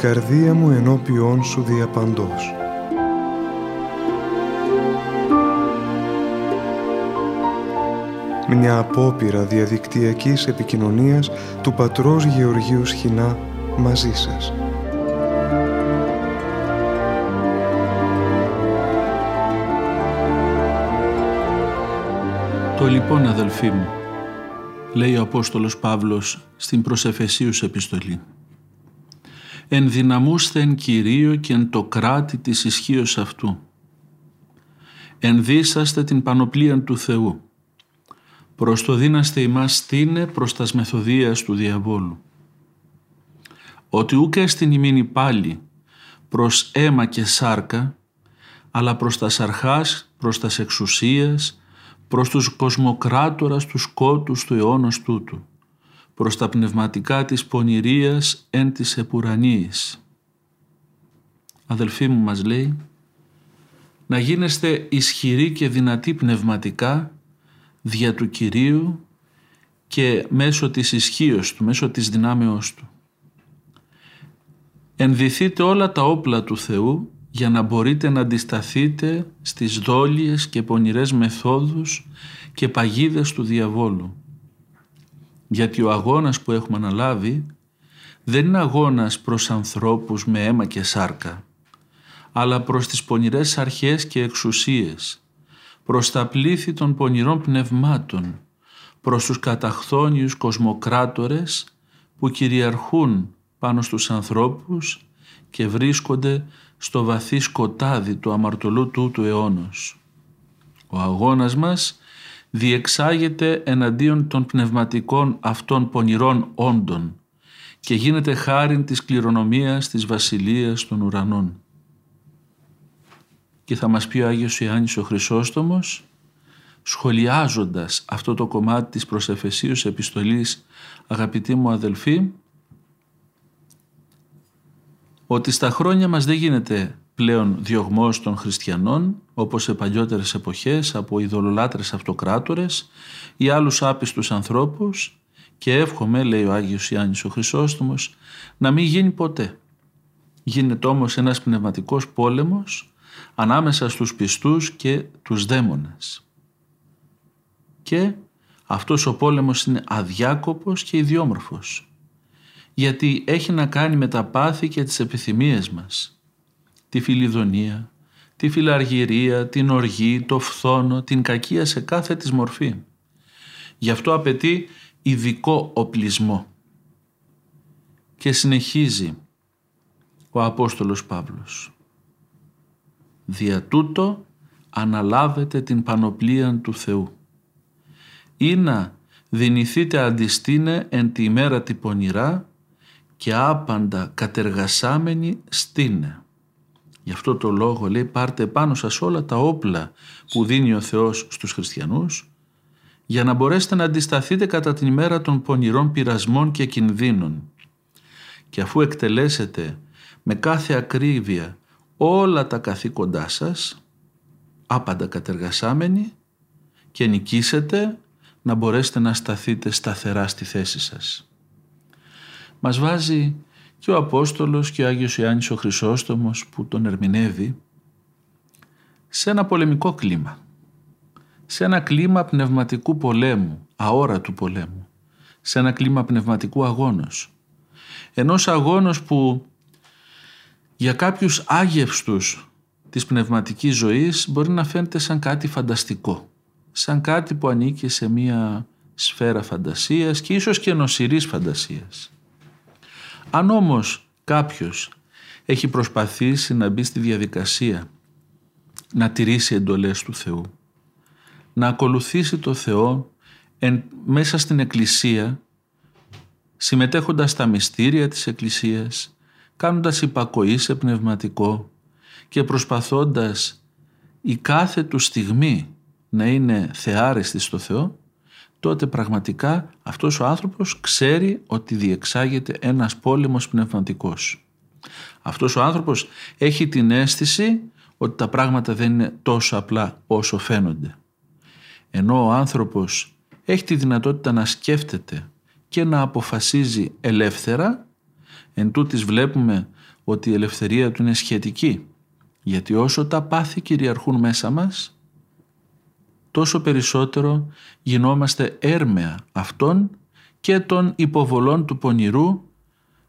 η καρδία μου ενώπιόν σου διαπαντός. Μια απόπειρα διαδικτυακής επικοινωνίας του πατρός Γεωργίου Σχοινά μαζί σας. Το λοιπόν αδελφοί μου, λέει ο Απόστολος Παύλος στην προσεφεσίους επιστολή. «Ενδυναμούσθεν Κυρίω και εν το κράτη της ισχύως αυτού. Ενδύσαστε την πανοπλία του Θεού. Προς το δίναστε ημάς στήνε προς τας μεθοδίας του διαβόλου. Ότι ούκ στην ημίνη πάλι προς αίμα και σάρκα, αλλά προς τας αρχάς, προς τας εξουσίας, προς τους κοσμοκράτορας τους σκότους του αιώνος τούτου, προς τα πνευματικά της πονηρίας εν της επουρανίης. Αδελφοί μου μας λέει, να γίνεστε ισχυροί και δυνατοί πνευματικά δια του Κυρίου και μέσω της ισχύως του, μέσω της δυνάμεώς του. Ενδυθείτε όλα τα όπλα του Θεού για να μπορείτε να αντισταθείτε στις δόλιες και πονηρές μεθόδους και παγίδες του διαβόλου. Γιατί ο αγώνας που έχουμε αναλάβει δεν είναι αγώνας προς ανθρώπους με αίμα και σάρκα, αλλά προς τις πονηρές αρχές και εξουσίες, προς τα πλήθη των πονηρών πνευμάτων, προς τους καταχθόνιους κοσμοκράτορες που κυριαρχούν πάνω στους ανθρώπους και βρίσκονται στο βαθύ σκοτάδι του αμαρτωλού του του αιώνος. Ο αγώνας μας διεξάγεται εναντίον των πνευματικών αυτών πονηρών όντων και γίνεται χάριν της κληρονομίας της βασιλείας των ουρανών. Και θα μας πει ο Άγιος Ιωάννης ο Χρυσόστομος σχολιάζοντας αυτό το κομμάτι της προσεφεσίους επιστολής αγαπητοί μου αδελφοί ότι στα χρόνια μας δεν γίνεται πλέον διωγμός των χριστιανών όπως σε παλιότερες εποχές από ειδωλολάτρες αυτοκράτορες ή άλλους άπιστους ανθρώπους και εύχομαι, λέει ο Άγιος Ιάννης ο Χρυσόστομος, να μην γίνει ποτέ. Γίνεται όμως ένας πνευματικός πόλεμος ανάμεσα στους πιστούς και τους δαίμονες. Και αυτός ο πόλεμος είναι αδιάκοπος και ιδιόμορφος γιατί έχει να κάνει με τα πάθη και τις επιθυμίες μας. Τη φιλιδονία, τη φιλαργυρία, την οργή, το φθόνο, την κακία σε κάθε της μορφή. Γι' αυτό απαιτεί ειδικό οπλισμό. Και συνεχίζει ο Απόστολος Παύλος. Δια τούτο αναλάβετε την πανοπλία του Θεού. Ή να δυνηθείτε αντιστήνε εν τη ημέρα τη πονηρά και άπαντα κατεργασάμενοι στήνε. Γι' αυτό το λόγο λέει πάρτε πάνω σας όλα τα όπλα που δίνει ο Θεός στους χριστιανούς για να μπορέσετε να αντισταθείτε κατά την ημέρα των πονηρών πειρασμών και κινδύνων. Και αφού εκτελέσετε με κάθε ακρίβεια όλα τα καθήκοντά σας, άπαντα κατεργασάμενοι και νικήσετε να μπορέσετε να σταθείτε σταθερά στη θέση σας μας βάζει και ο Απόστολος και ο Άγιος Ιωάννης ο Χρυσόστομος που τον ερμηνεύει σε ένα πολεμικό κλίμα. Σε ένα κλίμα πνευματικού πολέμου, αόρατου πολέμου. Σε ένα κλίμα πνευματικού αγώνος. Ενός αγώνος που για κάποιους άγευστους της πνευματικής ζωής μπορεί να φαίνεται σαν κάτι φανταστικό. Σαν κάτι που ανήκει σε μία σφαίρα φαντασίας και ίσως και νοσηρής φαντασίας. Αν όμως κάποιος έχει προσπαθήσει να μπει στη διαδικασία να τηρήσει εντολές του Θεού, να ακολουθήσει το Θεό εν, μέσα στην Εκκλησία, συμμετέχοντας στα μυστήρια της Εκκλησίας, κάνοντας υπακοή σε πνευματικό και προσπαθώντας η κάθε του στιγμή να είναι θεάριστη στο Θεό, τότε πραγματικά αυτός ο άνθρωπος ξέρει ότι διεξάγεται ένας πόλεμος πνευματικός. Αυτός ο άνθρωπος έχει την αίσθηση ότι τα πράγματα δεν είναι τόσο απλά όσο φαίνονται. Ενώ ο άνθρωπος έχει τη δυνατότητα να σκέφτεται και να αποφασίζει ελεύθερα, εν τούτης βλέπουμε ότι η ελευθερία του είναι σχετική. Γιατί όσο τα πάθη κυριαρχούν μέσα μας, τόσο περισσότερο γινόμαστε έρμεα αυτών και των υποβολών του πονηρού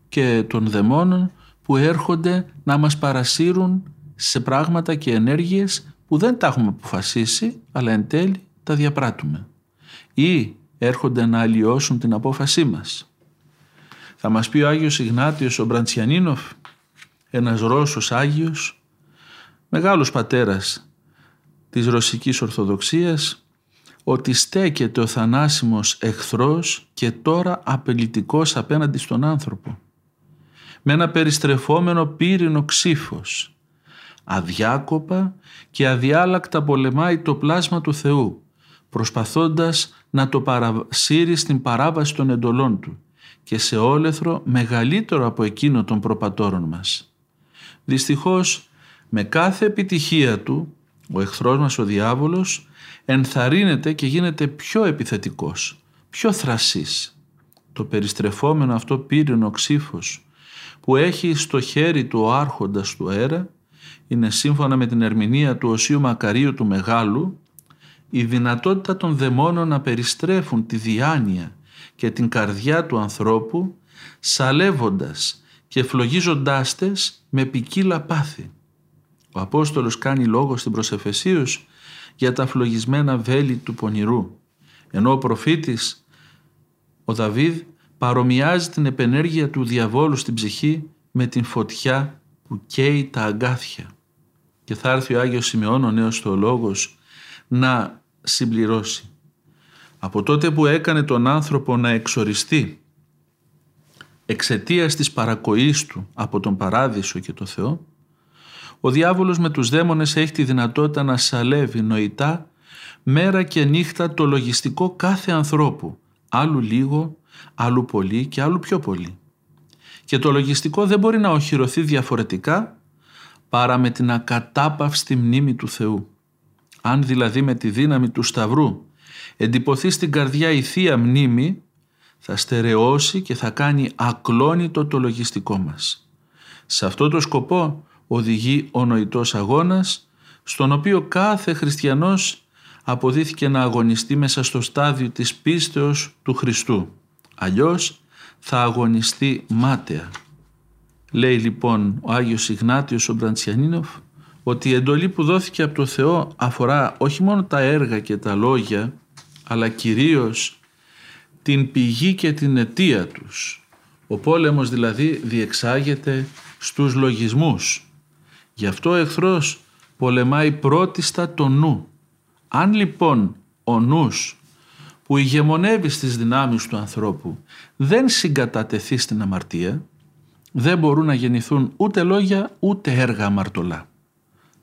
και των δαιμόνων που έρχονται να μας παρασύρουν σε πράγματα και ενέργειες που δεν τα έχουμε αποφασίσει αλλά εν τέλει τα διαπράττουμε ή έρχονται να αλλοιώσουν την απόφασή μας. Θα μας πει ο Άγιος Ιγνάτιος ο Μπραντσιανίνοφ, ένας Ρώσος Άγιος, μεγάλος πατέρας της Ρωσικής Ορθοδοξίας, ότι στέκεται ο θανάσιμος εχθρός και τώρα απελητικός απέναντι στον άνθρωπο. Με ένα περιστρεφόμενο πύρινο ξύφος, αδιάκοπα και αδιάλακτα πολεμάει το πλάσμα του Θεού, προσπαθώντας να το παρασύρει στην παράβαση των εντολών του και σε όλεθρο μεγαλύτερο από εκείνο των προπατόρων μας. Δυστυχώς, με κάθε επιτυχία του, ο εχθρός μας ο διάβολος ενθαρρύνεται και γίνεται πιο επιθετικός, πιο θρασής. Το περιστρεφόμενο αυτό πύρινο ξύφος που έχει στο χέρι του ο άρχοντας του αέρα είναι σύμφωνα με την ερμηνεία του Οσίου Μακαρίου του Μεγάλου η δυνατότητα των δαιμόνων να περιστρέφουν τη διάνοια και την καρδιά του ανθρώπου σαλεύοντας και φλογίζοντάς τες με ποικίλα πάθη. Ο Απόστολος κάνει λόγο στην προσεφεσίους για τα φλογισμένα βέλη του πονηρού, ενώ ο προφήτης, ο Δαβίδ, παρομοιάζει την επενέργεια του διαβόλου στην ψυχή με την φωτιά που καίει τα αγκάθια. Και θα έρθει ο Άγιος Σημειών, ο νέος θεολόγος, να συμπληρώσει. Από τότε που έκανε τον άνθρωπο να εξοριστεί εξαιτίας της παρακοής του από τον παράδεισο και το Θεό, ο διάβολος με τους δαίμονες έχει τη δυνατότητα να σαλεύει νοητά μέρα και νύχτα το λογιστικό κάθε ανθρώπου, άλλου λίγο, άλλου πολύ και άλλου πιο πολύ. Και το λογιστικό δεν μπορεί να οχυρωθεί διαφορετικά παρά με την ακατάπαυστη μνήμη του Θεού. Αν δηλαδή με τη δύναμη του Σταυρού εντυπωθεί στην καρδιά η Θεία Μνήμη, θα στερεώσει και θα κάνει ακλόνητο το λογιστικό μας. Σε αυτό το σκοπό οδηγεί ο νοητός αγώνας, στον οποίο κάθε χριστιανός αποδίθηκε να αγωνιστεί μέσα στο στάδιο της πίστεως του Χριστού. Αλλιώς θα αγωνιστεί μάταια. Λέει λοιπόν ο Άγιος Ιγνάτιος ο Μπραντσιανίνοφ ότι η εντολή που δόθηκε από το Θεό αφορά όχι μόνο τα έργα και τα λόγια αλλά κυρίως την πηγή και την αιτία τους. Ο πόλεμος δηλαδή διεξάγεται στους λογισμούς. Γι' αυτό ο εχθρός πολεμάει πρώτιστα το νου. Αν λοιπόν ο νους που ηγεμονεύει στις δυνάμεις του ανθρώπου δεν συγκατατεθεί στην αμαρτία, δεν μπορούν να γεννηθούν ούτε λόγια ούτε έργα αμαρτωλά.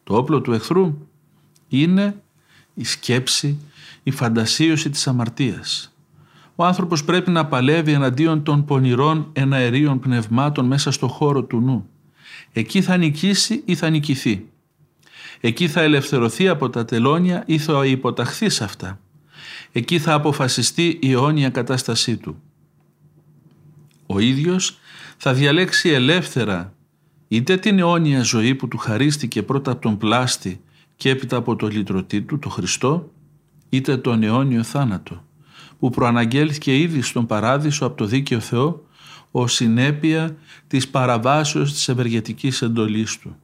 Το όπλο του εχθρού είναι η σκέψη, η φαντασίωση της αμαρτίας. Ο άνθρωπος πρέπει να παλεύει εναντίον των πονηρών εναερίων πνευμάτων μέσα στο χώρο του νου. Εκεί θα νικήσει ή θα νικηθεί. Εκεί θα ελευθερωθεί από τα τελώνια ή θα υποταχθεί σε αυτά. Εκεί θα αποφασιστεί η αιώνια κατάστασή του. Ο ίδιος θα διαλέξει ελεύθερα είτε την αιώνια ζωή που του χαρίστηκε πρώτα από τον πλάστη και έπειτα από το λυτρωτή του, το Χριστό, είτε τον αιώνιο θάνατο, που προαναγγέλθηκε ήδη στον Παράδεισο από το Δίκαιο Θεό ως συνέπεια της παραβάσεως της ευεργετικής εντολής Του.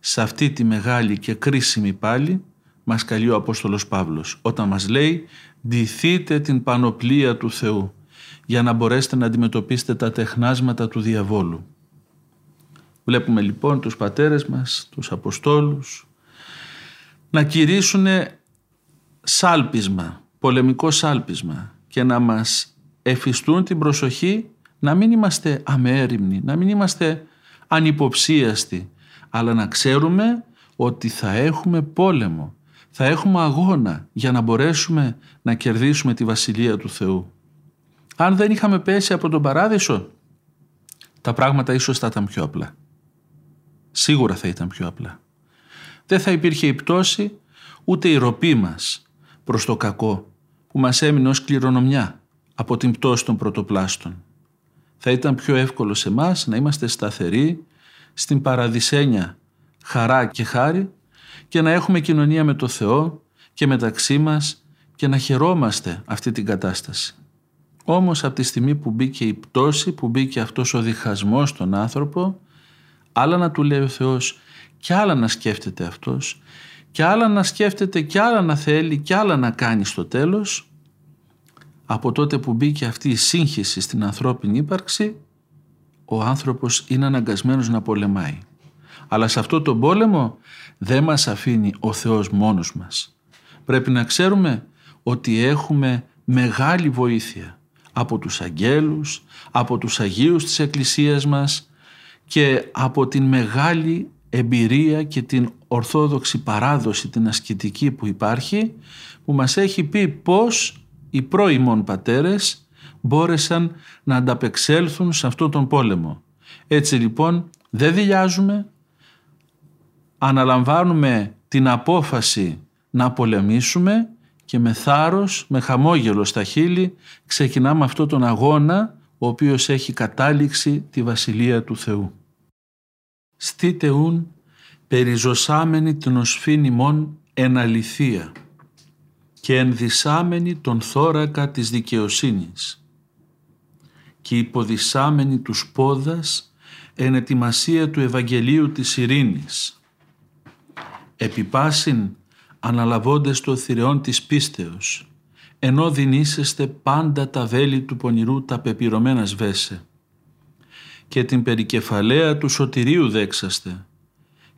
Σε αυτή τη μεγάλη και κρίσιμη πάλι μας καλεί ο Απόστολος Παύλος όταν μας λέει «Ντυθείτε την πανοπλία του Θεού» για να μπορέσετε να αντιμετωπίσετε τα τεχνάσματα του διαβόλου. Βλέπουμε λοιπόν τους πατέρες μας, τους Αποστόλους, να κηρύσουν σάλπισμα, πολεμικό σάλπισμα και να μας εφιστούν την προσοχή να μην είμαστε αμέριμνοι, να μην είμαστε ανυποψίαστοι, αλλά να ξέρουμε ότι θα έχουμε πόλεμο, θα έχουμε αγώνα για να μπορέσουμε να κερδίσουμε τη Βασιλεία του Θεού. Αν δεν είχαμε πέσει από τον Παράδεισο, τα πράγματα ίσως θα ήταν πιο απλά. Σίγουρα θα ήταν πιο απλά. Δεν θα υπήρχε η πτώση ούτε η ροπή μας προς το κακό που μας έμεινε ως κληρονομιά από την πτώση των πρωτοπλάστων. Θα ήταν πιο εύκολο σε μας να είμαστε σταθεροί στην παραδεισένια χαρά και χάρη και να έχουμε κοινωνία με το Θεό και μεταξύ μας και να χαιρόμαστε αυτή την κατάσταση. Όμως από τη στιγμή που μπήκε η πτώση, που μπήκε αυτός ο διχασμός στον άνθρωπο, άλλα να του λέει ο Θεός και άλλα να σκέφτεται αυτός και άλλα να σκέφτεται και άλλα να θέλει και άλλα να κάνει στο τέλος, από τότε που μπήκε αυτή η σύγχυση στην ανθρώπινη ύπαρξη, ο άνθρωπος είναι αναγκασμένος να πολεμάει. Αλλά σε αυτό το πόλεμο δεν μας αφήνει ο Θεός μόνος μας. Πρέπει να ξέρουμε ότι έχουμε μεγάλη βοήθεια από τους αγγέλους, από τους Αγίους της Εκκλησίας μας και από την μεγάλη εμπειρία και την ορθόδοξη παράδοση, την ασκητική που υπάρχει, που μας έχει πει πώς οι πρώιμων πατέρες μπόρεσαν να ανταπεξέλθουν σε αυτόν τον πόλεμο. Έτσι λοιπόν δεν δηλιάζουμε, αναλαμβάνουμε την απόφαση να πολεμήσουμε και με θάρρος, με χαμόγελο στα χείλη ξεκινάμε αυτό τον αγώνα ο οποίος έχει κατάληξη τη Βασιλεία του Θεού. Στείτε ούν περιζωσάμενη την οσφήν ημών εν αληθεία και ενδυσάμενη τον θώρακα της δικαιοσύνης. Και υποδυσάμενη τους πόδας εν ετοιμασία του Ευαγγελίου της ειρήνης. Επιπάσιν αναλαβώντες το θηρεών της πίστεως, ενώ δινήσεστε πάντα τα βέλη του πονηρού τα πεπειρωμένα σβέσε. Και την περικεφαλαία του σωτηρίου δέξαστε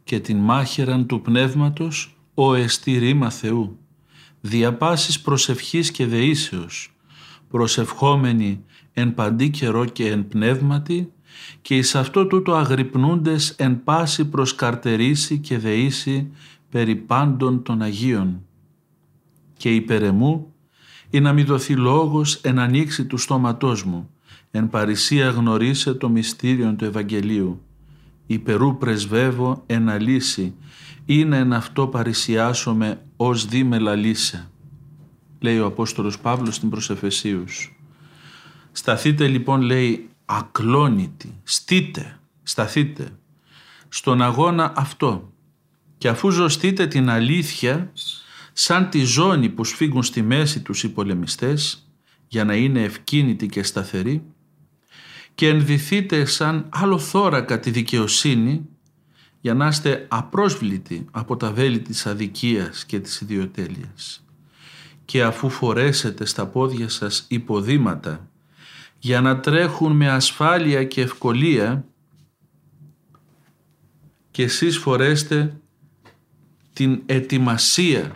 και την μάχαιραν του πνεύματος ο εστί ρήμα Θεού, διαπάσεις προσευχής και δεήσεως, προσευχόμενοι εν παντή καιρό και εν πνεύματι και εις αυτό τούτο αγρυπνούντες εν πάση προσκαρτερήσει και δεήσει περί πάντων των Αγίων. Και υπερεμού ή να μη δοθεί λόγος εν ανοίξει του στόματός μου εν παρησία γνωρίσε το μυστήριο του Ευαγγελίου υπερού πρεσβεύω εν αλύση είναι εν αυτό παρησιάσομαι ως δι με λαλίσε λέει ο Απόστολος Παύλος στην προσεφεσίους. Σταθείτε λοιπόν λέει ακλόνητοι στείτε σταθείτε στον αγώνα αυτό. Και αφού ζωστείτε την αλήθεια σαν τη ζώνη που σφίγγουν στη μέση τους οι πολεμιστές για να είναι ευκίνητοι και σταθεροί και ενδυθείτε σαν άλλο θώρακα τη δικαιοσύνη για να είστε απρόσβλητοι από τα βέλη της αδικίας και της ιδιοτέλειας. Και αφού φορέσετε στα πόδια σας υποδήματα για να τρέχουν με ασφάλεια και ευκολία και εσείς φορέστε την ετοιμασία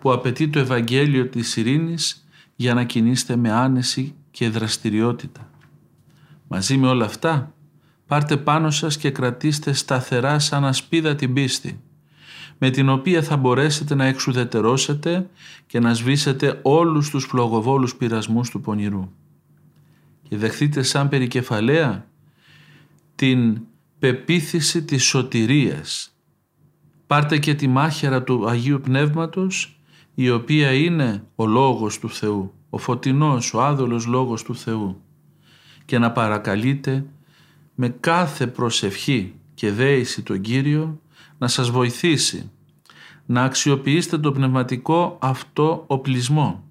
που απαιτεί το Ευαγγέλιο της ειρήνης για να κινείστε με άνεση και δραστηριότητα. Μαζί με όλα αυτά, πάρτε πάνω σας και κρατήστε σταθερά σαν ασπίδα την πίστη, με την οποία θα μπορέσετε να εξουδετερώσετε και να σβήσετε όλους τους φλογοβόλους πειρασμούς του πονηρού. Και δεχτείτε σαν περικεφαλαία την πεποίθηση της σωτηρίας, Πάρτε και τη μάχαιρα του Αγίου Πνεύματος, η οποία είναι ο Λόγος του Θεού, ο φωτεινός, ο άδολος Λόγος του Θεού και να παρακαλείτε με κάθε προσευχή και δέηση τον Κύριο να σας βοηθήσει να αξιοποιήσετε το πνευματικό αυτό οπλισμό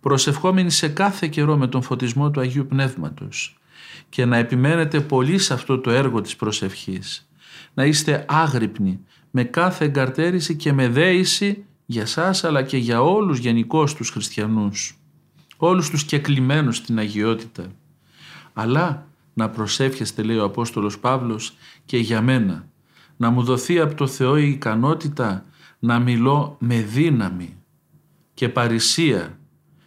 προσευχόμενοι σε κάθε καιρό με τον φωτισμό του Αγίου Πνεύματος και να επιμένετε πολύ σε αυτό το έργο της προσευχής να είστε άγρυπνοι με κάθε εγκαρτέρηση και με δέηση για σας αλλά και για όλους γενικώς τους χριστιανούς, όλους τους κεκλειμένους στην αγιότητα. Αλλά να προσεύχεστε λέει ο Απόστολος Παύλος και για μένα, να μου δοθεί από το Θεό η ικανότητα να μιλώ με δύναμη και παρησία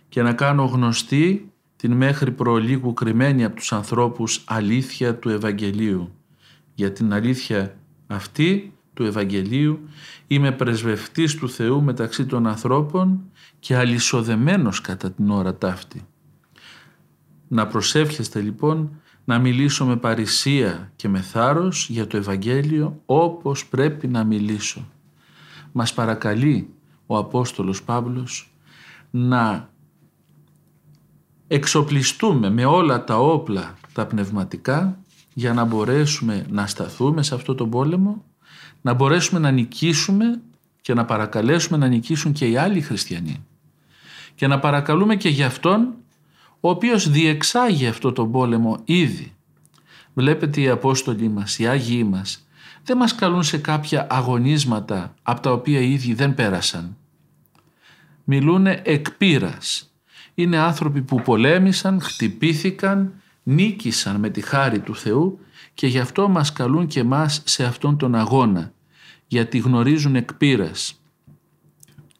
και να κάνω γνωστή την μέχρι προλίγου κρυμμένη από τους ανθρώπους αλήθεια του Ευαγγελίου. Για την αλήθεια αυτή του Ευαγγελίου, είμαι πρεσβευτής του Θεού μεταξύ των ανθρώπων και αλυσοδεμένος κατά την ώρα ταύτη. Να προσεύχεστε λοιπόν να μιλήσω με παρησία και με θάρρος για το Ευαγγέλιο όπως πρέπει να μιλήσω. Μας παρακαλεί ο Απόστολος Παύλος να εξοπλιστούμε με όλα τα όπλα τα πνευματικά για να μπορέσουμε να σταθούμε σε αυτό το πόλεμο, να μπορέσουμε να νικήσουμε και να παρακαλέσουμε να νικήσουν και οι άλλοι χριστιανοί. Και να παρακαλούμε και για αυτόν ο οποίος διεξάγει αυτό το πόλεμο ήδη. Βλέπετε οι Απόστολοι μας, οι Άγιοι μας, δεν μας καλούν σε κάποια αγωνίσματα από τα οποία οι ίδιοι δεν πέρασαν. Μιλούν εκ Είναι άνθρωποι που πολέμησαν, χτυπήθηκαν, νίκησαν με τη χάρη του Θεού και γι' αυτό μας καλούν και μας σε αυτόν τον αγώνα, γιατί γνωρίζουν εκ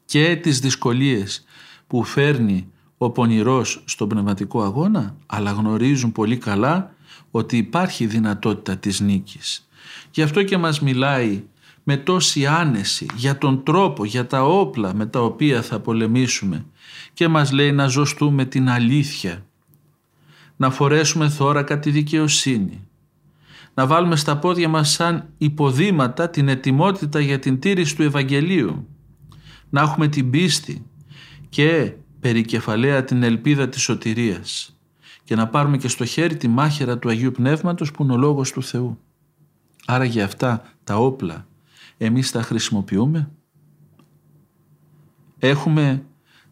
και τις δυσκολίες που φέρνει ο πονηρός στον πνευματικό αγώνα, αλλά γνωρίζουν πολύ καλά ότι υπάρχει δυνατότητα της νίκης. Γι' αυτό και μας μιλάει με τόση άνεση για τον τρόπο, για τα όπλα με τα οποία θα πολεμήσουμε και μας λέει να ζωστούμε την αλήθεια, να φορέσουμε θώρακα τη δικαιοσύνη, να βάλουμε στα πόδια μας σαν υποδήματα την ετοιμότητα για την τήρηση του Ευαγγελίου, να έχουμε την πίστη και περικεφαλαία την ελπίδα της σωτηρίας και να πάρουμε και στο χέρι τη μάχαιρα του Αγίου Πνεύματος που είναι ο Λόγος του Θεού. Άρα για αυτά τα όπλα εμείς τα χρησιμοποιούμε. Έχουμε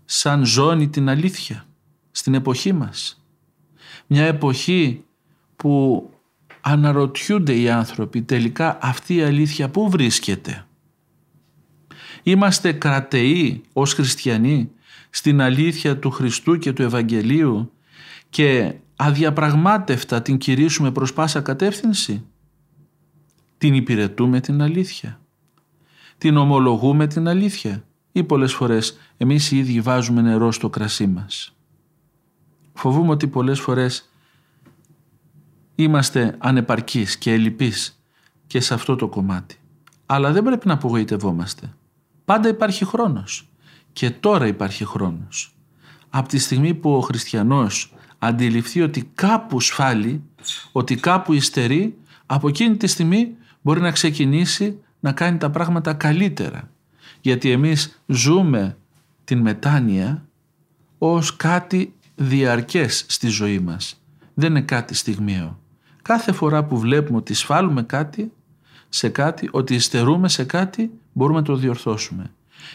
σαν ζώνη την αλήθεια στην εποχή μας. Μια εποχή που αναρωτιούνται οι άνθρωποι τελικά αυτή η αλήθεια πού βρίσκεται. Είμαστε κρατεοί ως χριστιανοί στην αλήθεια του Χριστού και του Ευαγγελίου και αδιαπραγμάτευτα την κηρύσουμε προς πάσα κατεύθυνση. Την υπηρετούμε την αλήθεια. Την ομολογούμε την αλήθεια ή πολλές φορές εμείς οι ίδιοι βάζουμε νερό στο κρασί μας. Φοβούμαι ότι πολλές φορές είμαστε ανεπαρκείς και ελλειπείς και σε αυτό το κομμάτι. Αλλά δεν πρέπει να απογοητευόμαστε. Πάντα υπάρχει χρόνος. Και τώρα υπάρχει χρόνος. Από τη στιγμή που ο χριστιανός αντιληφθεί ότι κάπου σφάλει, ότι κάπου υστερεί, από εκείνη τη στιγμή μπορεί να ξεκινήσει να κάνει τα πράγματα καλύτερα. Γιατί εμείς ζούμε την μετάνοια ως κάτι διαρκές στη ζωή μας. Δεν είναι κάτι στιγμιαίο. Κάθε φορά που βλέπουμε ότι σφάλουμε κάτι, σε κάτι, ότι υστερούμε σε κάτι, μπορούμε να το διορθώσουμε.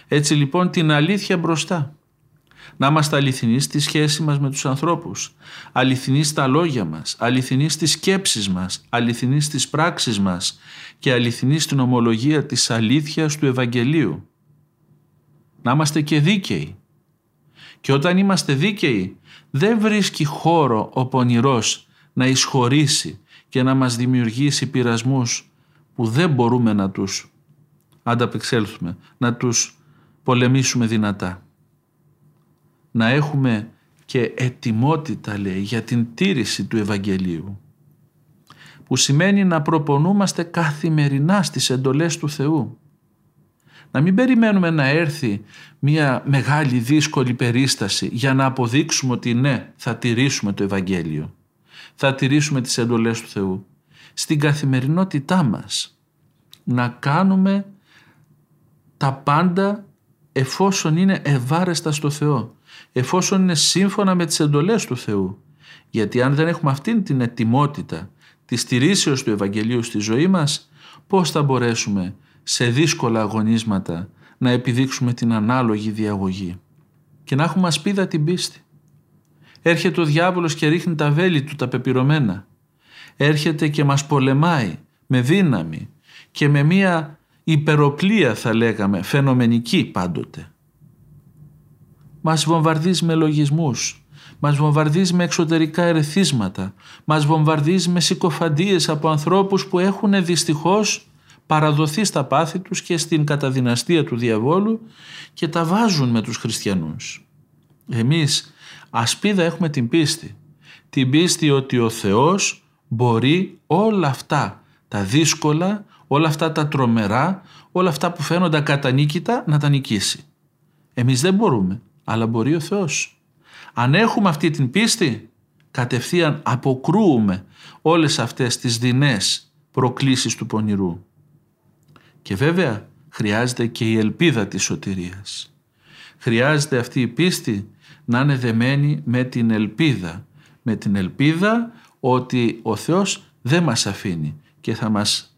Έτσι λοιπόν την αλήθεια μπροστά. Να είμαστε αληθινοί στη σχέση μας με τους ανθρώπους, αληθινοί στα λόγια μας, αληθινοί στις σκέψεις μας, αληθινοί στις πράξεις μας και αληθινοί στην ομολογία της αλήθειας του Ευαγγελίου. Να είμαστε και δίκαιοι. Και όταν είμαστε δίκαιοι δεν βρίσκει χώρο ο πονηρός να εισχωρήσει και να μας δημιουργήσει πειρασμούς που δεν μπορούμε να τους ανταπεξέλθουμε, να τους πολεμήσουμε δυνατά. Να έχουμε και ετοιμότητα λέει για την τήρηση του Ευαγγελίου που σημαίνει να προπονούμαστε καθημερινά στις εντολές του Θεού. Να μην περιμένουμε να έρθει μια μεγάλη δύσκολη περίσταση για να αποδείξουμε ότι ναι θα τηρήσουμε το Ευαγγέλιο. Θα τηρήσουμε τις εντολές του Θεού. Στην καθημερινότητά μας να κάνουμε τα πάντα εφόσον είναι ευάρεστα στο Θεό, εφόσον είναι σύμφωνα με τις εντολές του Θεού. Γιατί αν δεν έχουμε αυτήν την ετοιμότητα της στηρίσεως του Ευαγγελίου στη ζωή μας, πώς θα μπορέσουμε σε δύσκολα αγωνίσματα να επιδείξουμε την ανάλογη διαγωγή; Και να έχουμε ασπίδα την πίστη. Έρχεται ο διάβολος και ρίχνει τα βέλη του τα πεπειρωμένα. Έρχεται και μας πολεμάει με δύναμη και με μία υπεροπλία θα λέγαμε, φαινομενική πάντοτε. Μας βομβαρδίζει με λογισμούς, μας βομβαρδίζει με εξωτερικά ερεθίσματα, μας βομβαρδίζει με συκοφαντίες από ανθρώπους που έχουν δυστυχώς παραδοθεί στα πάθη τους και στην καταδυναστία του διαβόλου και τα βάζουν με τους χριστιανούς. Εμείς ασπίδα έχουμε την πίστη. Την πίστη ότι ο Θεός μπορεί όλα αυτά τα δύσκολα, όλα αυτά τα τρομερά, όλα αυτά που φαίνονται ακατανίκητα να τα νικήσει. Εμείς δεν μπορούμε, αλλά μπορεί ο Θεός. Αν έχουμε αυτή την πίστη, κατευθείαν αποκρούουμε όλες αυτές τις δεινές προκλήσεις του πονηρού. Και βέβαια χρειάζεται και η ελπίδα της σωτηρίας. Χρειάζεται αυτή η πίστη να είναι δεμένη με την ελπίδα. Με την ελπίδα ότι ο Θεός δεν μας αφήνει και θα μας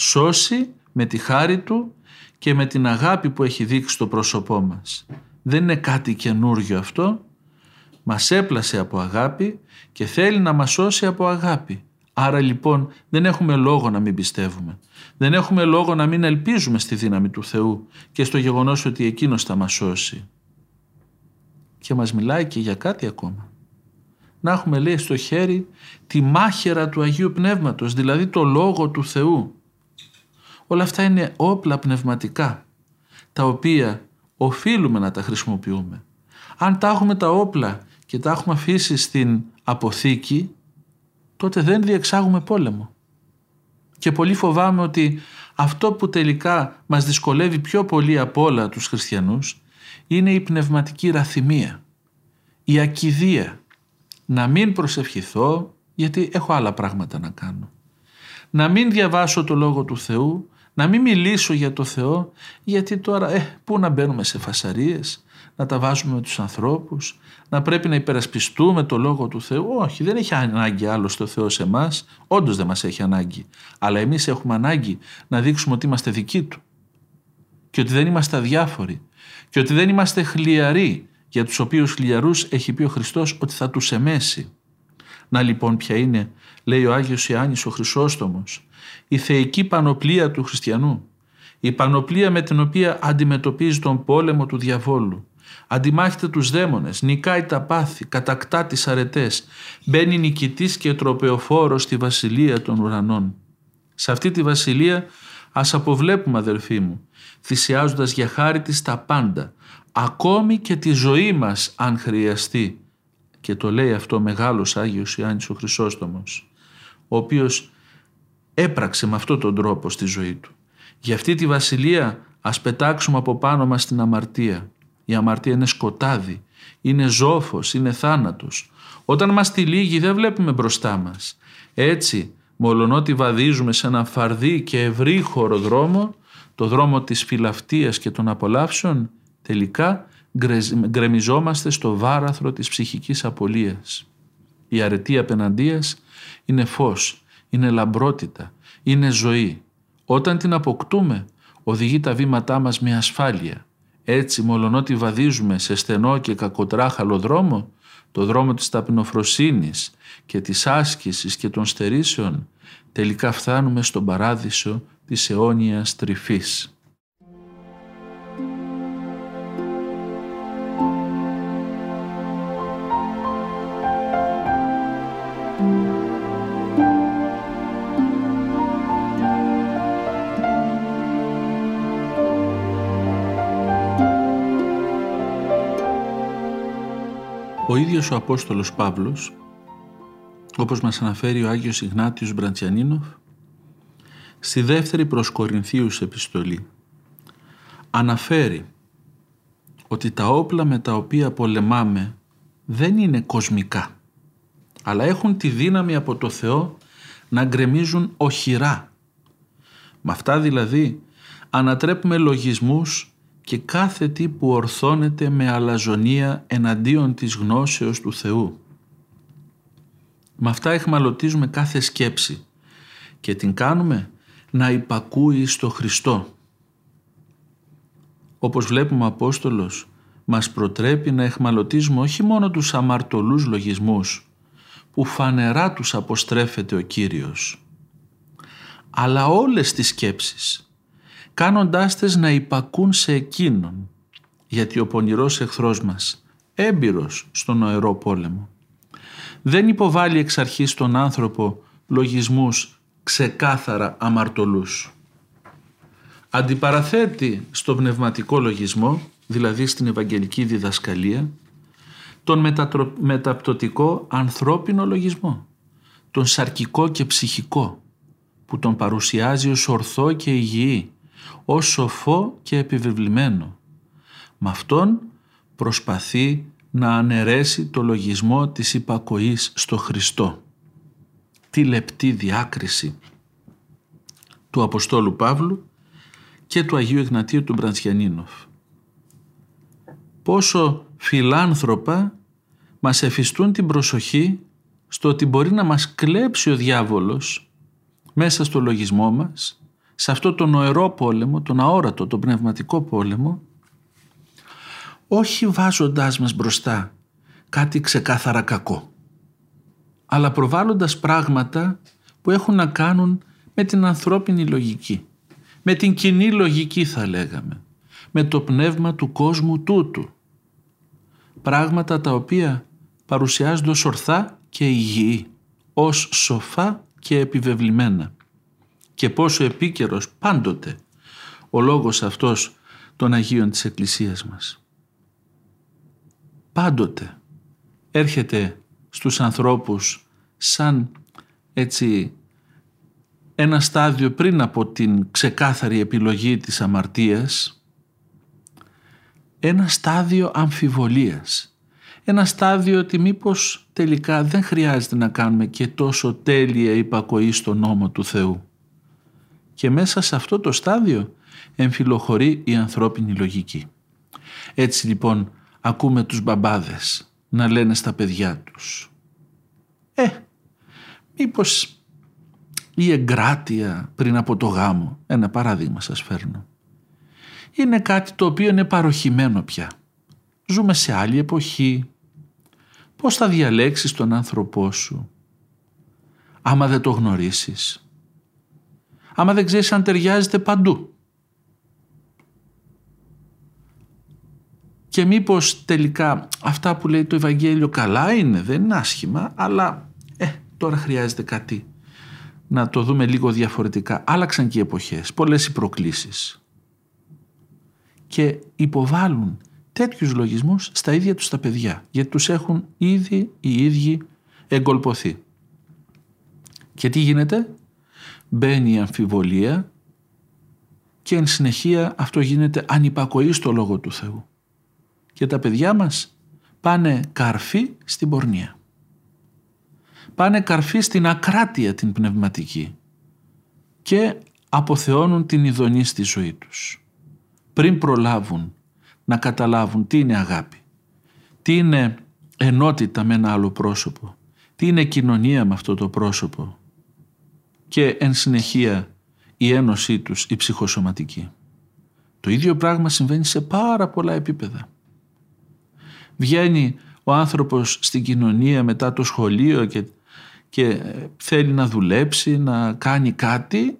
σώσει με τη χάρη Του και με την αγάπη που έχει δείξει στο πρόσωπό μας. Δεν είναι κάτι καινούργιο αυτό. Μας έπλασε από αγάπη και θέλει να μας σώσει από αγάπη. Άρα λοιπόν δεν έχουμε λόγο να μην πιστεύουμε. Δεν έχουμε λόγο να μην ελπίζουμε στη δύναμη του Θεού και στο γεγονός ότι Εκείνος θα μας σώσει. Και μας μιλάει και για κάτι ακόμα. Να έχουμε λέει στο χέρι τη μάχαιρα του Αγίου Πνεύματος, δηλαδή το Λόγο του Θεού. Όλα αυτά είναι όπλα πνευματικά, τα οποία οφείλουμε να τα χρησιμοποιούμε. Αν τα έχουμε τα όπλα και τα έχουμε αφήσει στην αποθήκη, τότε δεν διεξάγουμε πόλεμο. Και πολύ φοβάμαι ότι αυτό που τελικά μας δυσκολεύει πιο πολύ από όλα τους χριστιανούς είναι η πνευματική ραθυμία, η ακιδεία. Να μην προσευχηθώ γιατί έχω άλλα πράγματα να κάνω. Να μην διαβάσω το Λόγο του Θεού, να μην μιλήσω για το Θεό γιατί τώρα ε, πού να μπαίνουμε σε φασαρίες, να τα βάζουμε με τους ανθρώπους, να πρέπει να υπερασπιστούμε το Λόγο του Θεού. Όχι, δεν έχει ανάγκη άλλος το Θεό σε εμάς. Όντως δεν μας έχει ανάγκη. Αλλά εμείς έχουμε ανάγκη να δείξουμε ότι είμαστε δικοί Του και ότι δεν είμαστε αδιάφοροι και ότι δεν είμαστε χλιαροί για τους οποίους χλιαρούς έχει πει ο Χριστός ότι θα τους εμέσει. Να λοιπόν ποια είναι, λέει ο Άγιος Ιωάννης ο Χρυσόστομος, η θεϊκή πανοπλία του χριστιανού, η πανοπλία με την οποία αντιμετωπίζει τον πόλεμο του διαβόλου, αντιμάχεται τους δαίμονες, νικάει τα πάθη, κατακτά τις αρετές, μπαίνει νικητής και τροπεοφόρος στη βασιλεία των ουρανών. Σε αυτή τη βασιλεία ας αποβλέπουμε αδελφοί μου, θυσιάζοντας για χάρη της τα πάντα, ακόμη και τη ζωή μας αν χρειαστεί. Και το λέει αυτό ο μεγάλος Άγιος Ιάννης ο Χρυσόστομος, ο οποίος έπραξε με αυτόν τον τρόπο στη ζωή του. Για αυτή τη βασιλεία ας πετάξουμε από πάνω μας την αμαρτία. Η αμαρτία είναι σκοτάδι, είναι ζόφος, είναι θάνατος. Όταν μας τυλίγει δεν βλέπουμε μπροστά μας. Έτσι, μολονότι βαδίζουμε σε ένα φαρδί και ευρύχωρο δρόμο, το δρόμο της φιλαυτίας και των απολαύσεων, τελικά γκρεμιζόμαστε στο βάραθρο της ψυχικής απολίας. Η αρετή απέναντίας είναι φως, είναι λαμπρότητα, είναι ζωή. Όταν την αποκτούμε, οδηγεί τα βήματά μας με ασφάλεια. Έτσι, μολονότι βαδίζουμε σε στενό και κακοτράχαλο δρόμο, το δρόμο της ταπεινοφροσύνης και της άσκησης και των στερήσεων, τελικά φτάνουμε στον παράδεισο της αιώνιας τρυφής. Ίδιος ο Απόστολος Παύλος, όπως μας αναφέρει ο Άγιος Ιγνάτιος Μπραντσιανίνοφ, στη δεύτερη προς Κορινθίους επιστολή, αναφέρει ότι τα όπλα με τα οποία πολεμάμε δεν είναι κοσμικά, αλλά έχουν τη δύναμη από το Θεό να γκρεμίζουν οχυρά. Με αυτά δηλαδή ανατρέπουμε λογισμούς και κάθε τι που ορθώνεται με αλαζονία εναντίον της γνώσεως του Θεού. Με αυτά εχμαλωτίζουμε κάθε σκέψη και την κάνουμε να υπακούει στο Χριστό. Όπως βλέπουμε ο Απόστολος, μας προτρέπει να εχμαλωτίζουμε όχι μόνο τους αμαρτωλούς λογισμούς που φανερά τους αποστρέφεται ο Κύριος, αλλά όλες τις σκέψεις κάνοντάς τες να υπακούν σε εκείνον, γιατί ο πονηρός εχθρός μας, έμπειρος στον νοερό πόλεμο, δεν υποβάλλει εξ αρχής τον άνθρωπο λογισμούς ξεκάθαρα αμαρτωλούς. Αντιπαραθέτει στο πνευματικό λογισμό, δηλαδή στην Ευαγγελική διδασκαλία, τον μετατρο... μεταπτωτικό ανθρώπινο λογισμό, τον σαρκικό και ψυχικό, που τον παρουσιάζει ως ορθό και υγιή, ως σοφό και επιβεβλημένο. Με αυτόν προσπαθεί να αναιρέσει το λογισμό της υπακοής στο Χριστό. Τι λεπτή διάκριση του Αποστόλου Παύλου και του Αγίου Εγνατίου του Μπραντσιανίνοφ. Πόσο φιλάνθρωπα μας εφιστούν την προσοχή στο ότι μπορεί να μας κλέψει ο διάβολος μέσα στο λογισμό μας, σε αυτό το νοερό πόλεμο, τον αόρατο, τον πνευματικό πόλεμο, όχι βάζοντάς μας μπροστά κάτι ξεκάθαρα κακό, αλλά προβάλλοντας πράγματα που έχουν να κάνουν με την ανθρώπινη λογική, με την κοινή λογική θα λέγαμε, με το πνεύμα του κόσμου τούτου. Πράγματα τα οποία παρουσιάζονται ως ορθά και υγιή, ως σοφά και επιβεβλημένα. Και πόσο επίκαιρος πάντοτε ο λόγος αυτός των Αγίων της Εκκλησίας μας. Πάντοτε έρχεται στους ανθρώπους σαν έτσι ένα στάδιο πριν από την ξεκάθαρη επιλογή της αμαρτίας ένα στάδιο αμφιβολίας ένα στάδιο ότι μήπως τελικά δεν χρειάζεται να κάνουμε και τόσο τέλεια υπακοή στο νόμο του Θεού. Και μέσα σε αυτό το στάδιο εμφυλοχωρεί η ανθρώπινη λογική. Έτσι λοιπόν ακούμε τους μπαμπάδες να λένε στα παιδιά τους «Ε, μήπως η εγκράτεια πριν από το γάμο, ένα παράδειγμα σας φέρνω, είναι κάτι το οποίο είναι παροχημένο πια. Ζούμε σε άλλη εποχή. Πώς θα διαλέξεις τον άνθρωπό σου; Άμα δεν το γνωρίσεις. Άμα δεν ξέρεις αν ταιριάζεται παντού. Και μήπως τελικά αυτά που λέει το Ευαγγέλιο καλά είναι, δεν είναι άσχημα, αλλά ε, τώρα χρειάζεται κάτι να το δούμε λίγο διαφορετικά. Άλλαξαν και οι εποχές, πολλές οι προκλήσεις. Και υποβάλλουν τέτοιους λογισμούς στα ίδια τους τα παιδιά, γιατί τους έχουν ήδη οι ίδιοι εγκολποθεί. Και τι γίνεται, μπαίνει η αμφιβολία και εν συνεχεία αυτό γίνεται ανυπακοής στο Λόγο του Θεού. Και τα παιδιά μας πάνε καρφί στην πορνεία. Πάνε καρφί στην ακράτεια την πνευματική και αποθεώνουν την ειδονή στη ζωή τους. Πριν προλάβουν να καταλάβουν τι είναι αγάπη, τι είναι ενότητα με ένα άλλο πρόσωπο, τι είναι κοινωνία με αυτό το πρόσωπο και εν συνεχεία η ένωσή τους η ψυχοσωματική. Το ίδιο πράγμα συμβαίνει σε πάρα πολλά επίπεδα. Βγαίνει ο άνθρωπος στην κοινωνία μετά το σχολείο και, και θέλει να δουλέψει, να κάνει κάτι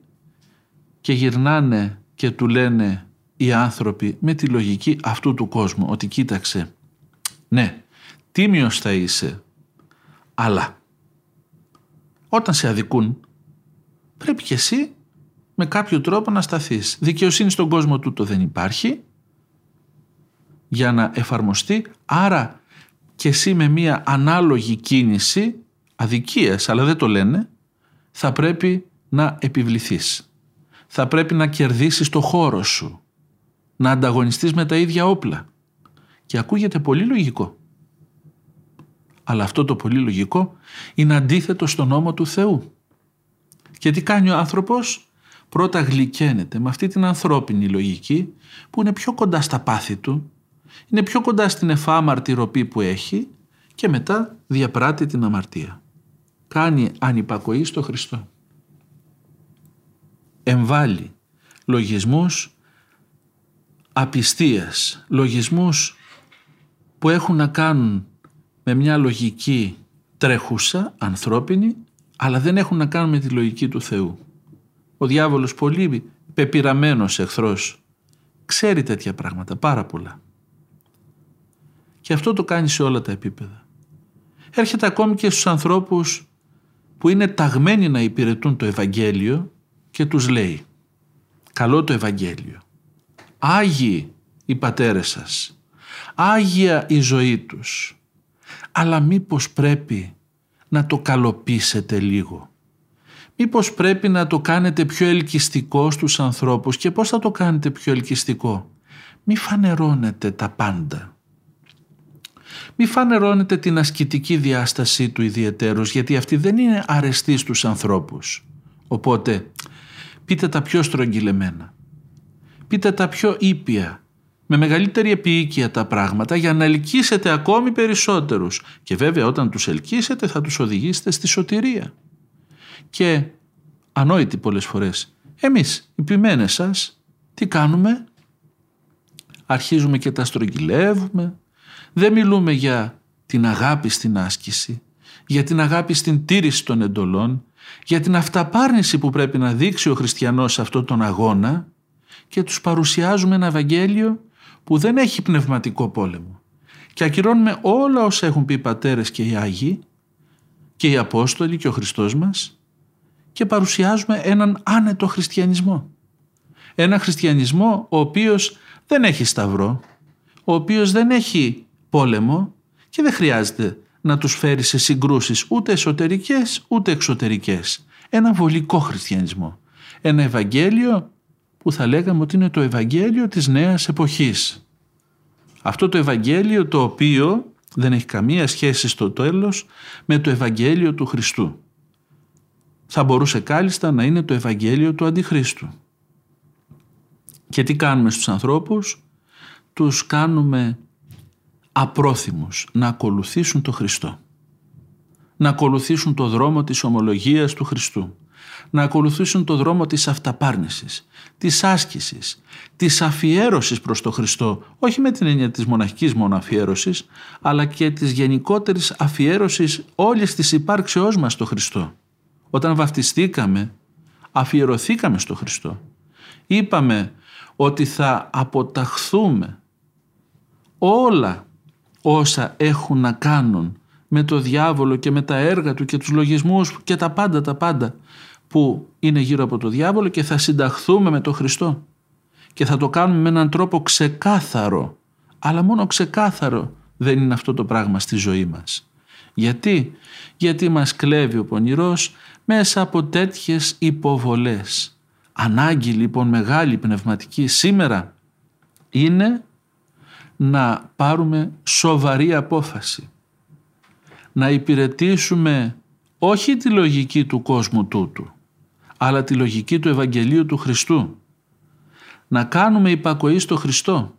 και γυρνάνε και του λένε οι άνθρωποι με τη λογική αυτού του κόσμου ότι κοίταξε ναι τίμιος θα είσαι αλλά όταν σε αδικούν πρέπει και εσύ με κάποιο τρόπο να σταθείς. Δικαιοσύνη στον κόσμο τούτο δεν υπάρχει για να εφαρμοστεί άρα και εσύ με μία ανάλογη κίνηση αδικίας αλλά δεν το λένε θα πρέπει να επιβληθείς. Θα πρέπει να κερδίσεις το χώρο σου να ανταγωνιστείς με τα ίδια όπλα. Και ακούγεται πολύ λογικό. Αλλά αυτό το πολύ λογικό είναι αντίθετο στον νόμο του Θεού. Και τι κάνει ο άνθρωπος; Πρώτα γλυκαίνεται με αυτή την ανθρώπινη λογική που είναι πιο κοντά στα πάθη του, είναι πιο κοντά στην εφάμαρτη ροπή που έχει και μετά διαπράττει την αμαρτία. Κάνει ανυπακοή στο Χριστό. Εμβάλλει λογισμούς απιστίας, λογισμούς που έχουν να κάνουν με μια λογική τρέχουσα, ανθρώπινη, αλλά δεν έχουν να κάνουν με τη λογική του Θεού. Ο διάβολος πολύ πεπειραμένος εχθρός ξέρει τέτοια πράγματα, πάρα πολλά. Και αυτό το κάνει σε όλα τα επίπεδα. Έρχεται ακόμη και στους ανθρώπους που είναι ταγμένοι να υπηρετούν το Ευαγγέλιο και τους λέει «Καλό το Ευαγγέλιο, Άγιοι οι πατέρες σας. Άγια η ζωή τους. Αλλά μήπως πρέπει να το καλοπίσετε λίγο. Μήπως πρέπει να το κάνετε πιο ελκυστικό στους ανθρώπους και πώς θα το κάνετε πιο ελκυστικό; Μη φανερώνετε τα πάντα. Μη φανερώνετε την ασκητική διάστασή του ιδιαιτέρως γιατί αυτή δεν είναι αρεστή στους ανθρώπους. Οπότε πείτε τα πιο στρογγυλεμένα πείτε τα πιο ήπια, με μεγαλύτερη επίοικια τα πράγματα για να ελκύσετε ακόμη περισσότερους. Και βέβαια όταν τους ελκύσετε θα τους οδηγήσετε στη σωτηρία. Και ανόητοι πολλές φορές, εμείς οι ποιμένες σας, τι κάνουμε, αρχίζουμε και τα στρογγυλεύουμε, δεν μιλούμε για την αγάπη στην άσκηση, για την αγάπη στην τήρηση των εντολών, για την αυταπάρνηση που πρέπει να δείξει ο χριστιανός σε αυτόν τον αγώνα και τους παρουσιάζουμε ένα Ευαγγέλιο που δεν έχει πνευματικό πόλεμο. Και ακυρώνουμε όλα όσα έχουν πει οι πατέρες και οι Άγιοι και οι Απόστολοι και ο Χριστός μας και παρουσιάζουμε έναν άνετο χριστιανισμό. Ένα χριστιανισμό ο οποίος δεν έχει σταυρό, ο οποίος δεν έχει πόλεμο και δεν χρειάζεται να τους φέρει σε συγκρούσεις ούτε εσωτερικές ούτε εξωτερικές. Ένα βολικό χριστιανισμό. Ένα Ευαγγέλιο που θα λέγαμε ότι είναι το Ευαγγέλιο της νέας εποχής. Αυτό το Ευαγγέλιο το οποίο δεν έχει καμία σχέση στο τέλος με το Ευαγγέλιο του Χριστού. Θα μπορούσε κάλλιστα να είναι το Ευαγγέλιο του Αντιχρίστου. Και τι κάνουμε στους ανθρώπους, τους κάνουμε απρόθυμους να ακολουθήσουν το Χριστό. Να ακολουθήσουν το δρόμο της ομολογίας του Χριστού. Να ακολουθήσουν το δρόμο της αυταπάρνησης, της άσκησης, της αφιέρωσης προς το Χριστό, όχι με την έννοια της μοναχικής μόνο αφιέρωσης, αλλά και της γενικότερης αφιέρωσης όλης της υπάρξεώς μας στο Χριστό. Όταν βαφτιστήκαμε, αφιερωθήκαμε στο Χριστό. Είπαμε ότι θα αποταχθούμε όλα όσα έχουν να κάνουν με το διάβολο και με τα έργα του και τους λογισμούς και τα πάντα τα πάντα που είναι γύρω από το διάβολο και θα συνταχθούμε με το Χριστό και θα το κάνουμε με έναν τρόπο ξεκάθαρο αλλά μόνο ξεκάθαρο δεν είναι αυτό το πράγμα στη ζωή μας. Γιατί; Γιατί μας κλέβει ο πονηρός μέσα από τέτοιες υποβολές. Ανάγκη λοιπόν μεγάλη πνευματική σήμερα είναι να πάρουμε σοβαρή απόφαση. Να υπηρετήσουμε όχι τη λογική του κόσμου τούτου, αλλά τη λογική του Ευαγγελίου του Χριστού. Να κάνουμε υπακοή στο Χριστό.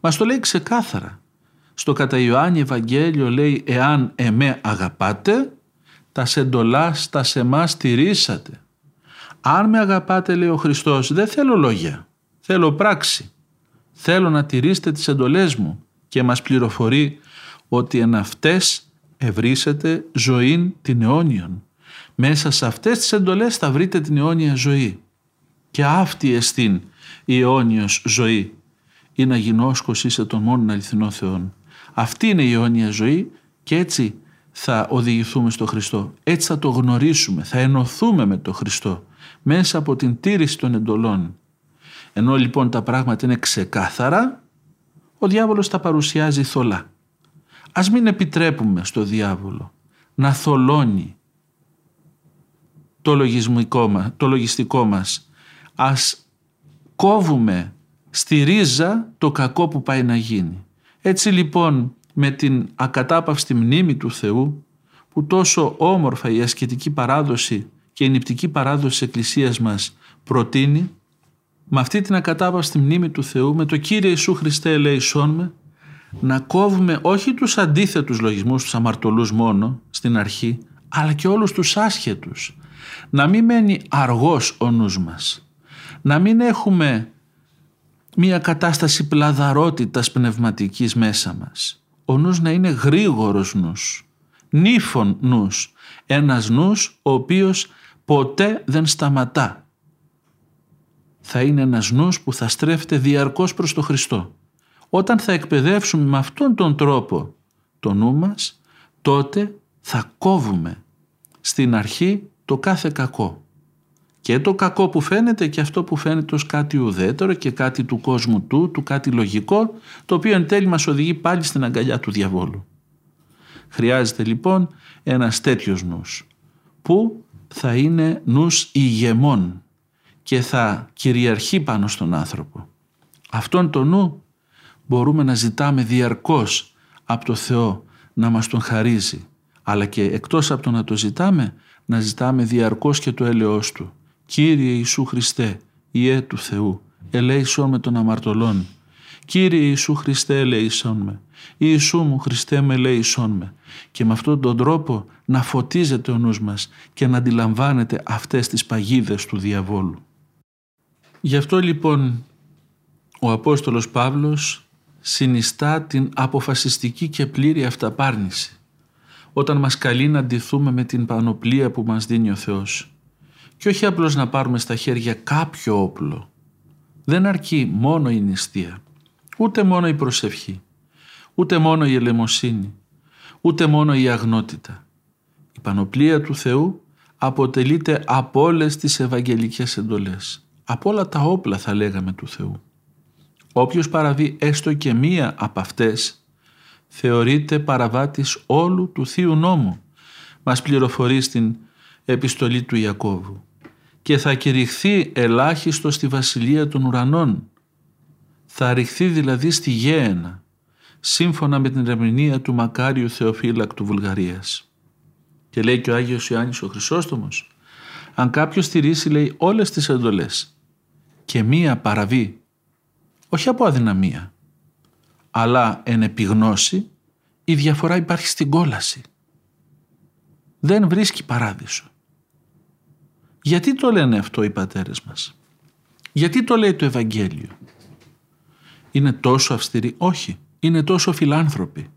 Μας το λέει ξεκάθαρα. Στο κατά Ιωάννη Ευαγγέλιο λέει «Εάν εμέ αγαπάτε, τα σεντολάς τα σε εμάς τηρήσατε». Αν με αγαπάτε λέει ο Χριστός δεν θέλω λόγια, θέλω πράξη θέλω να τηρήσετε τις εντολές μου και μας πληροφορεί ότι εν αυτές ευρύσετε ζωήν την αιώνιον. Μέσα σε αυτές τις εντολές θα βρείτε την αιώνια ζωή. Και αυτή εστίν η αιώνιος ζωή ή να γινώσκος είσαι τον μόνον αληθινό Θεόν. Αυτή είναι η αιώνια ζωή και έτσι θα οδηγηθούμε στο Χριστό. Έτσι θα το γνωρίσουμε, θα ενωθούμε με τον Χριστό μέσα από την τήρηση των εντολών ενώ λοιπόν τα πράγματα είναι ξεκάθαρα, ο διάβολος τα παρουσιάζει θολά. Ας μην επιτρέπουμε στο διάβολο να θολώνει το, λογισμικό μας, το λογιστικό μας. Ας κόβουμε στη ρίζα το κακό που πάει να γίνει. Έτσι λοιπόν με την ακατάπαυστη μνήμη του Θεού που τόσο όμορφα η ασκητική παράδοση και η νηπτική παράδοση της Εκκλησίας μας προτείνει με αυτή την ακατάπαυστη μνήμη του Θεού, με το Κύριε Ιησού Χριστέ ελέησόν με, να κόβουμε όχι τους αντίθετους λογισμούς, τους αμαρτωλούς μόνο στην αρχή, αλλά και όλους τους άσχετους. Να μην μένει αργός ο νους μας. Να μην έχουμε μια κατάσταση πλαδαρότητας πνευματικής μέσα μας. Ο νους να είναι γρήγορος νους, νύφων νους, ένας νους ο οποίος ποτέ δεν σταματά θα είναι ένας νους που θα στρέφεται διαρκώς προς το Χριστό. Όταν θα εκπαιδεύσουμε με αυτόν τον τρόπο το νου μας, τότε θα κόβουμε στην αρχή το κάθε κακό. Και το κακό που φαίνεται και αυτό που φαίνεται ως κάτι ουδέτερο και κάτι του κόσμου του, του κάτι λογικό, το οποίο εν τέλει μας οδηγεί πάλι στην αγκαλιά του διαβόλου. Χρειάζεται λοιπόν ένας τέτοιος νους, που θα είναι νους ηγεμών, και θα κυριαρχεί πάνω στον άνθρωπο. Αυτόν τον νου μπορούμε να ζητάμε διαρκώς από το Θεό να μας τον χαρίζει αλλά και εκτός από το να το ζητάμε να ζητάμε διαρκώς και το έλεος Του. Κύριε Ιησού Χριστέ, Ιε του Θεού, ελέησόν με των αμαρτωλών «Κύριε Ιησού Χριστέ ελεησόν με». «Ιησού μου Χριστέ με ελεησόν με». Και με αυτόν τον τρόπο να φωτίζεται ο νους μας και να αντιλαμβάνεται αυτές τις παγίδες του διαβόλου. Γι' αυτό λοιπόν ο Απόστολος Παύλος συνιστά την αποφασιστική και πλήρη αυταπάρνηση όταν μας καλεί να αντιθούμε με την πανοπλία που μας δίνει ο Θεός και όχι απλώς να πάρουμε στα χέρια κάποιο όπλο. Δεν αρκεί μόνο η νηστεία, ούτε μόνο η προσευχή, ούτε μόνο η ελεμοσύνη, ούτε μόνο η αγνότητα. Η πανοπλία του Θεού αποτελείται από όλες τις ευαγγελικές εντολές, από όλα τα όπλα θα λέγαμε του Θεού. Όποιος παραβεί έστω και μία από αυτές θεωρείται παραβάτης όλου του Θείου Νόμου. Μας πληροφορεί στην επιστολή του Ιακώβου και θα κηρυχθεί ελάχιστο στη βασιλεία των ουρανών. Θα ρηχθεί δηλαδή στη γέαινα, σύμφωνα με την ερμηνεία του Μακάριου Θεοφύλακτου Βουλγαρίας. Και λέει και ο Άγιος Ιωάννης ο Χρυσόστομος, αν κάποιος στηρίσει λέει όλες τις εντολές και μία παραβεί, όχι από αδυναμία, αλλά εν επιγνώση, η διαφορά υπάρχει στην κόλαση. Δεν βρίσκει παράδεισο. Γιατί το λένε αυτό οι πατέρες μας; Γιατί το λέει το Ευαγγέλιο; Είναι τόσο αυστηροί; Όχι. Είναι τόσο φιλάνθρωποι.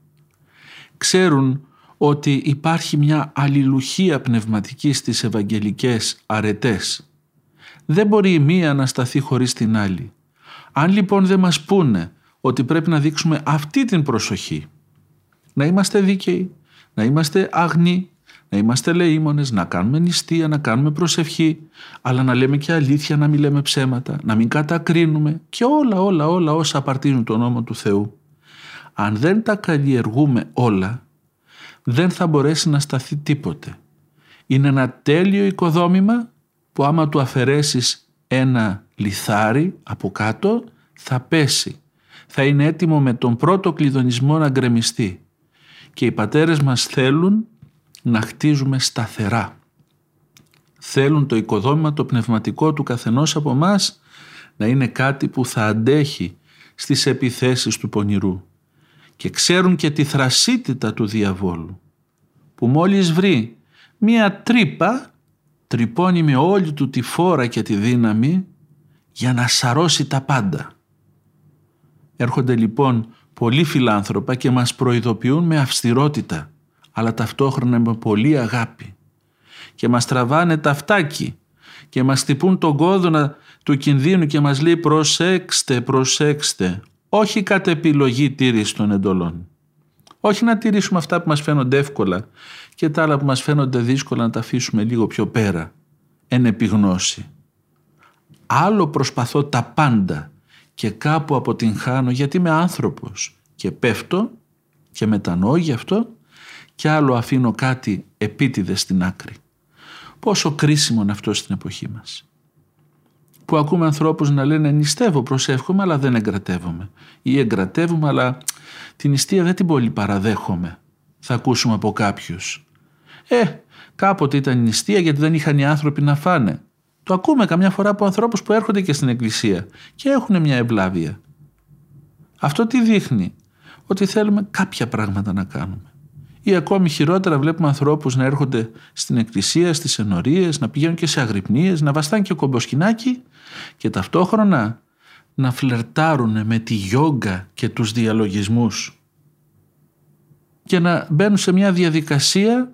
Ξέρουν ότι υπάρχει μια αλληλουχία πνευματική στις ευαγγελικές αρετές. Δεν μπορεί η μία να σταθεί χωρίς την άλλη. Αν λοιπόν δεν μας πούνε ότι πρέπει να δείξουμε αυτή την προσοχή, να είμαστε δίκαιοι, να είμαστε αγνοί, να είμαστε λεήμονες, να κάνουμε νηστεία, να κάνουμε προσευχή, αλλά να λέμε και αλήθεια, να μην λέμε ψέματα, να μην κατακρίνουμε και όλα όλα όλα όσα απαρτίζουν τον νόμο του Θεού. Αν δεν τα καλλιεργούμε όλα, δεν θα μπορέσει να σταθεί τίποτε. Είναι ένα τέλειο οικοδόμημα που άμα του αφαιρέσεις ένα λιθάρι από κάτω θα πέσει. Θα είναι έτοιμο με τον πρώτο κλειδονισμό να γκρεμιστεί. Και οι πατέρες μας θέλουν να χτίζουμε σταθερά. Θέλουν το οικοδόμημα το πνευματικό του καθενός από μας να είναι κάτι που θα αντέχει στις επιθέσεις του πονηρού και ξέρουν και τη θρασίτητα του διαβόλου που μόλις βρει μία τρύπα τρυπώνει με όλη του τη φόρα και τη δύναμη για να σαρώσει τα πάντα. Έρχονται λοιπόν πολλοί φιλάνθρωπα και μας προειδοποιούν με αυστηρότητα αλλά ταυτόχρονα με πολύ αγάπη και μας τραβάνε τα φτάκι και μας τυπούν τον κόδωνα του κινδύνου και μας λέει προσέξτε, προσέξτε, όχι κατ' επιλογή τήρηση των εντολών. Όχι να τηρήσουμε αυτά που μας φαίνονται εύκολα και τα άλλα που μας φαίνονται δύσκολα να τα αφήσουμε λίγο πιο πέρα, εν επιγνώση. Άλλο προσπαθώ τα πάντα και κάπου αποτυγχάνω γιατί είμαι άνθρωπος και πέφτω και μετανοώ γι' αυτό και άλλο αφήνω κάτι επίτηδες στην άκρη. Πόσο κρίσιμο είναι αυτό στην εποχή μας. Που ακούμε ανθρώπους να λένε νηστεύω, προσεύχομαι αλλά δεν εγκρατεύομαι. Ή εγκρατεύομαι αλλά την νηστεία δεν την πολύ παραδέχομαι. Θα ακούσουμε από κάποιους. Ε, κάποτε ήταν νηστεία γιατί δεν είχαν οι άνθρωποι να φάνε. Το ακούμε καμιά φορά από ανθρώπους που έρχονται και στην εκκλησία και έχουν μια ευλάβεια. Αυτό τι δείχνει; Ότι θέλουμε κάποια πράγματα να κάνουμε ή ακόμη χειρότερα βλέπουμε ανθρώπους να έρχονται στην εκκλησία, στις ενορίες, να πηγαίνουν και σε αγρυπνίες, να βαστάνε και κομποσκινάκι και ταυτόχρονα να φλερτάρουν με τη γιόγκα και τους διαλογισμούς και να μπαίνουν σε μια διαδικασία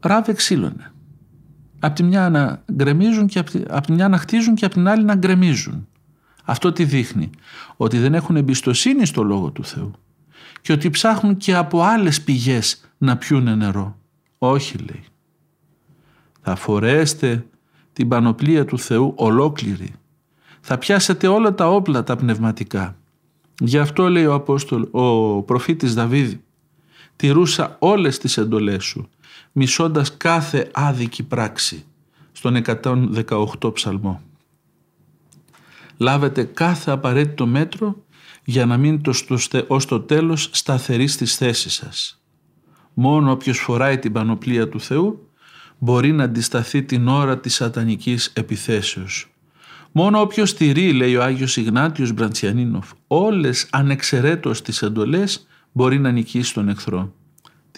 ράβε ξύλωνε. Απ' τη μια να γκρεμίζουν και απ' τη μια να χτίζουν και απ' την άλλη να γκρεμίζουν. Αυτό τι δείχνει; Ότι δεν έχουν εμπιστοσύνη στο Λόγο του Θεού και ότι ψάχνουν και από άλλες πηγές να πιούνε νερό. Όχι λέει. Θα φορέσετε την πανοπλία του Θεού ολόκληρη. Θα πιάσετε όλα τα όπλα τα πνευματικά. Γι' αυτό λέει ο, Απόστολ, ο προφήτης Δαβίδ τηρούσα όλες τις εντολές σου μισώντας κάθε άδικη πράξη στον 118 ψαλμό. Λάβετε κάθε απαραίτητο μέτρο για να μείνετε ως το τέλος σταθεροί στις θέσεις σας. Μόνο όποιος φοράει την πανοπλία του Θεού μπορεί να αντισταθεί την ώρα της σατανικής επιθέσεως. Μόνο όποιος τηρεί, λέει ο Άγιος Ιγνάτιος Μπραντσιανίνοφ, όλες ανεξαιρέτως τις εντολές μπορεί να νικήσει τον εχθρό.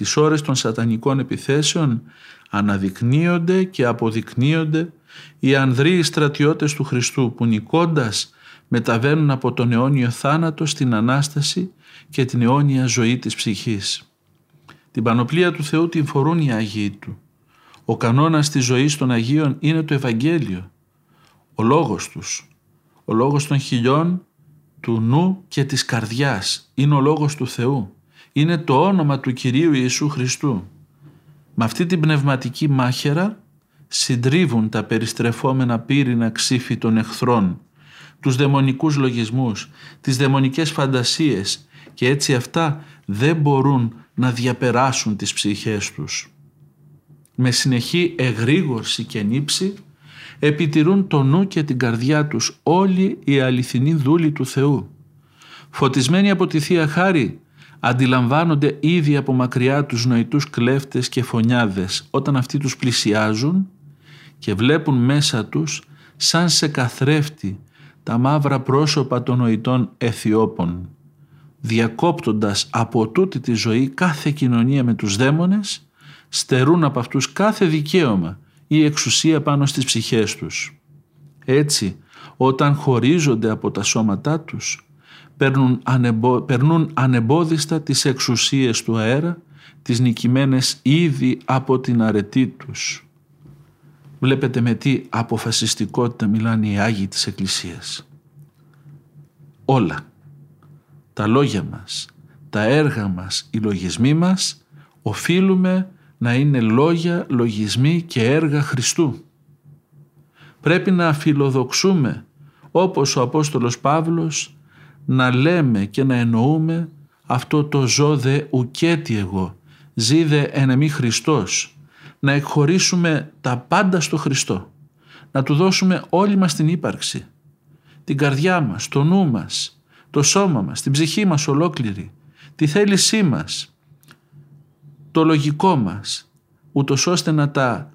Τις ώρες των σατανικών επιθέσεων αναδεικνύονται και αποδεικνύονται οι ανδρείοι στρατιώτες του Χριστού που νικώντας μεταβαίνουν από τον αιώνιο θάνατο στην Ανάσταση και την αιώνια ζωή της ψυχής. Την πανοπλία του Θεού την φορούν οι Άγιοι Του. Ο κανόνας της ζωής των Αγίων είναι το Ευαγγέλιο, ο λόγος τους. Ο λόγος των χιλιών του νου και της καρδιάς είναι ο λόγος του Θεού. Είναι το όνομα του Κυρίου Ιησού Χριστού. Με αυτή την πνευματική μάχαιρα συντρίβουν τα περιστρεφόμενα πύρινα ξύφη των εχθρών, τους δαιμονικούς λογισμούς, τις δαιμονικές φαντασίες και έτσι αυτά δεν μπορούν να διαπεράσουν τις ψυχές τους. Με συνεχή εγρήγορση και νύψη επιτηρούν το νου και την καρδιά τους όλοι οι αληθινοί δούλοι του Θεού. Φωτισμένοι από τη Θεία Χάρη αντιλαμβάνονται ήδη από μακριά τους νοητούς κλέφτες και φωνιάδες όταν αυτοί τους πλησιάζουν και βλέπουν μέσα τους σαν σε καθρέφτη τα μαύρα πρόσωπα των νοητών Αιθιώπων διακόπτοντας από τούτη τη ζωή κάθε κοινωνία με τους δαίμονες στερούν από αυτούς κάθε δικαίωμα ή εξουσία πάνω στις ψυχές τους. Έτσι, όταν χωρίζονται από τα σώματά τους, περνούν, ανεμπο, περνούν ανεμπόδιστα τις εξουσίες του αέρα, τις νικημένες ήδη από την αρετή τους. Βλέπετε με τι αποφασιστικότητα μιλάνε οι Άγιοι της Εκκλησίας. Όλα, τα λόγια μας, τα έργα μας, οι λογισμοί μας, οφείλουμε να είναι λόγια, λογισμοί και έργα Χριστού. Πρέπει να φιλοδοξούμε όπως ο Απόστολος Παύλος να λέμε και να εννοούμε αυτό το ζω δε ουκέτι εγώ, ζήδε εν Χριστός, να εκχωρήσουμε τα πάντα στο Χριστό, να Του δώσουμε όλη μας την ύπαρξη, την καρδιά μας, το νου μας, το σώμα μας, την ψυχή μας ολόκληρη, τη θέλησή μας, το λογικό μας, ούτως ώστε να τα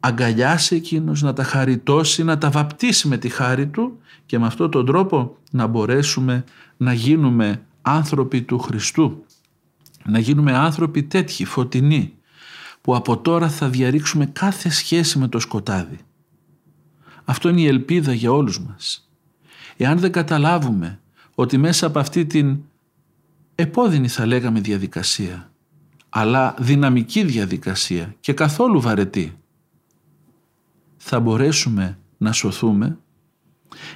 αγκαλιάσει εκείνος, να τα χαριτώσει, να τα βαπτίσει με τη χάρη του και με αυτόν τον τρόπο να μπορέσουμε να γίνουμε άνθρωποι του Χριστού. Να γίνουμε άνθρωποι τέτοιοι, φωτεινοί, που από τώρα θα διαρρήξουμε κάθε σχέση με το σκοτάδι. Αυτό είναι η ελπίδα για όλους μας. Εάν δεν καταλάβουμε ότι μέσα από αυτή την επώδυνη θα λέγαμε διαδικασία, αλλά δυναμική διαδικασία και καθόλου βαρετή, θα μπορέσουμε να σωθούμε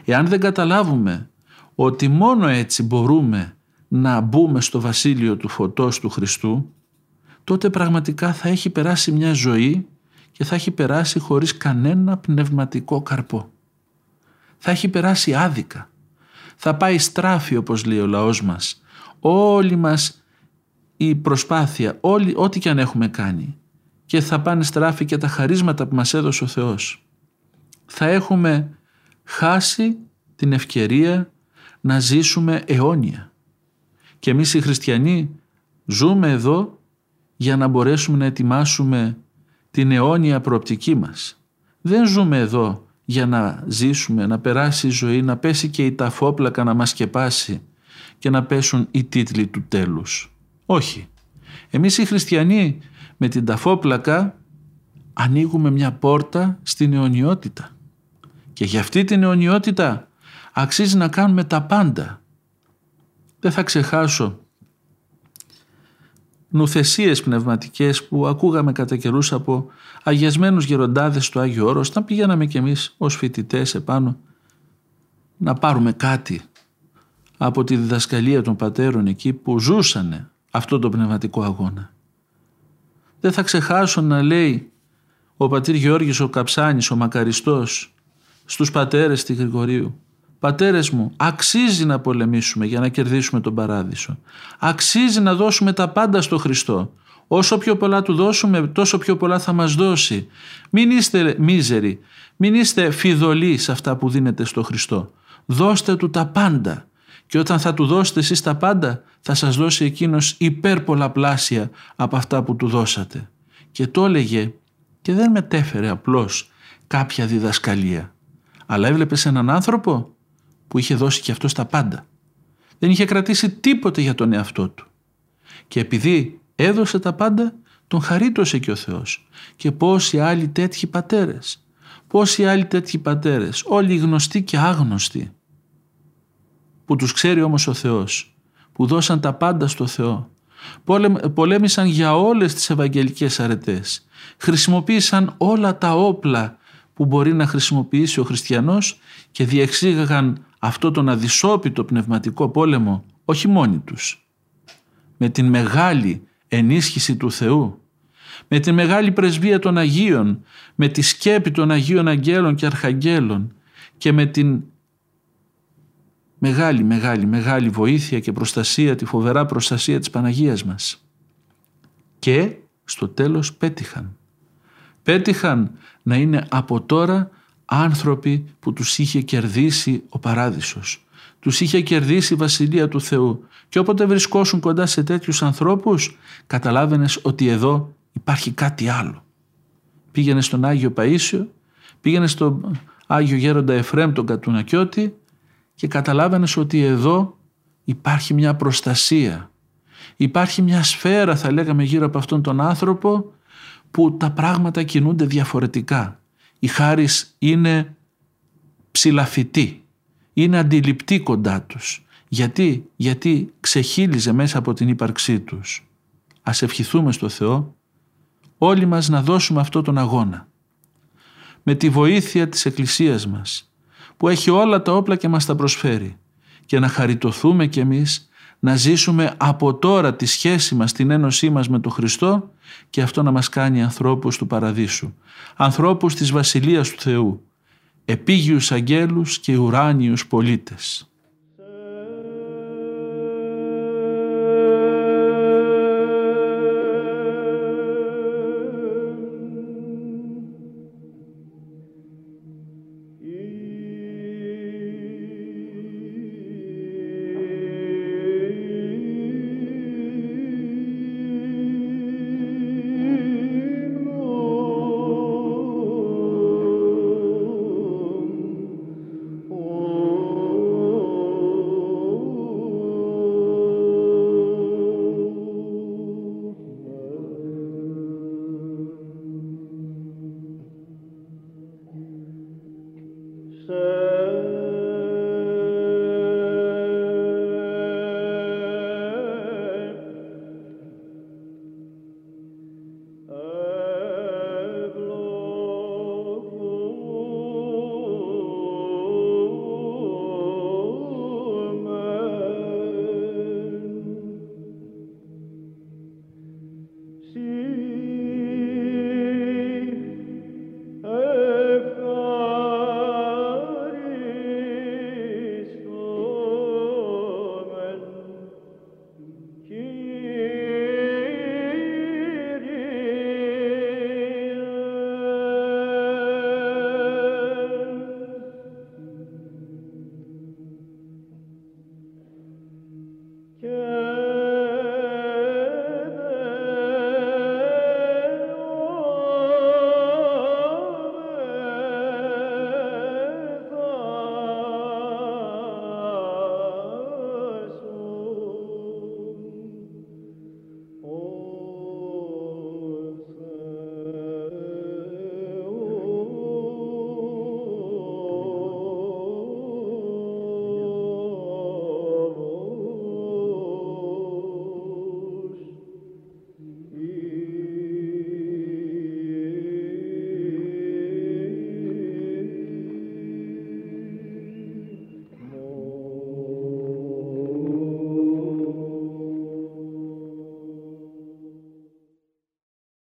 εάν δεν καταλάβουμε ότι μόνο έτσι μπορούμε να μπούμε στο βασίλειο του φωτός του Χριστού τότε πραγματικά θα έχει περάσει μια ζωή και θα έχει περάσει χωρίς κανένα πνευματικό καρπό. Θα έχει περάσει άδικα. Θα πάει στράφη όπως λέει ο λαός μας. Όλη μας η προσπάθεια, όλη, ό,τι και αν έχουμε κάνει και θα πάνε στράφη και τα χαρίσματα που μας έδωσε ο Θεός. Θα έχουμε χάσει την ευκαιρία να ζήσουμε αιώνια. Και εμείς οι χριστιανοί ζούμε εδώ για να μπορέσουμε να ετοιμάσουμε την αιώνια προοπτική μας. Δεν ζούμε εδώ για να ζήσουμε, να περάσει η ζωή, να πέσει και η ταφόπλακα να μας σκεπάσει και να πέσουν οι τίτλοι του τέλους. Όχι. Εμείς οι χριστιανοί με την ταφόπλακα ανοίγουμε μια πόρτα στην αιωνιότητα. Και για αυτή την αιωνιότητα αξίζει να κάνουμε τα πάντα. Δεν θα ξεχάσω νουθεσίες πνευματικές που ακούγαμε κατά καιρούς από αγιασμένους γεροντάδες του Άγιο Όρος, να πηγαίναμε κι εμείς ως φοιτητές επάνω να πάρουμε κάτι από τη διδασκαλία των πατέρων εκεί που ζούσανε αυτό το πνευματικό αγώνα. Δεν θα ξεχάσω να λέει ο πατήρ Γεώργης ο Καψάνης, ο Μακαριστός, στους πατέρες τη Γρηγορίου Πατέρες μου, αξίζει να πολεμήσουμε για να κερδίσουμε τον παράδεισο. Αξίζει να δώσουμε τα πάντα στο Χριστό. Όσο πιο πολλά του δώσουμε, τόσο πιο πολλά θα μας δώσει. Μην είστε μίζεροι, μην είστε φιδωλοί σε αυτά που δίνετε στο Χριστό. Δώστε του τα πάντα. Και όταν θα του δώσετε εσείς τα πάντα, θα σας δώσει εκείνος υπερπολαπλάσια από αυτά που του δώσατε. Και το έλεγε και δεν μετέφερε απλώς κάποια διδασκαλία αλλά έβλεπες έναν άνθρωπο που είχε δώσει και αυτό τα πάντα. Δεν είχε κρατήσει τίποτε για τον εαυτό του. Και επειδή έδωσε τα πάντα, τον χαρίτωσε και ο Θεός. Και πόσοι άλλοι τέτοιοι πατέρες. Πόσοι άλλοι τέτοιοι πατέρες, όλοι γνωστοί και άγνωστοι, που τους ξέρει όμως ο Θεός, που δώσαν τα πάντα στο Θεό, πολέμησαν για όλες τις ευαγγελικές αρετές, χρησιμοποίησαν όλα τα όπλα που μπορεί να χρησιμοποιήσει ο χριστιανός και διεξήγαγαν αυτό τον αδυσόπιτο πνευματικό πόλεμο όχι μόνοι τους. Με την μεγάλη ενίσχυση του Θεού, με τη μεγάλη πρεσβεία των Αγίων, με τη σκέπη των Αγίων Αγγέλων και Αρχαγγέλων και με την μεγάλη, μεγάλη, μεγάλη βοήθεια και προστασία, τη φοβερά προστασία της Παναγίας μας. Και στο τέλος πέτυχαν. Πέτυχαν να είναι από τώρα άνθρωποι που τους είχε κερδίσει ο παράδεισος. Τους είχε κερδίσει η Βασιλεία του Θεού και όποτε βρισκόσουν κοντά σε τέτοιους ανθρώπους καταλάβαινες ότι εδώ υπάρχει κάτι άλλο. Πήγαινε στον Άγιο Παΐσιο, πήγαινε στον Άγιο Γέροντα Εφρέμ τον Κατουνακιώτη και καταλάβαινες ότι εδώ υπάρχει μια προστασία. Υπάρχει μια σφαίρα θα λέγαμε γύρω από αυτόν τον άνθρωπο που τα πράγματα κινούνται διαφορετικά. Η χάρις είναι ψηλαφιτή, είναι αντιληπτή κοντά τους. Γιατί, γιατί ξεχύλιζε μέσα από την ύπαρξή τους. Ας ευχηθούμε στο Θεό όλοι μας να δώσουμε αυτό τον αγώνα. Με τη βοήθεια της Εκκλησίας μας που έχει όλα τα όπλα και μας τα προσφέρει και να χαριτωθούμε κι εμείς να ζήσουμε από τώρα τη σχέση μας, την ένωσή μας με τον Χριστό και αυτό να μας κάνει ανθρώπους του Παραδείσου, ανθρώπους της Βασιλείας του Θεού, επίγειους αγγέλους και ουράνιους πολίτες.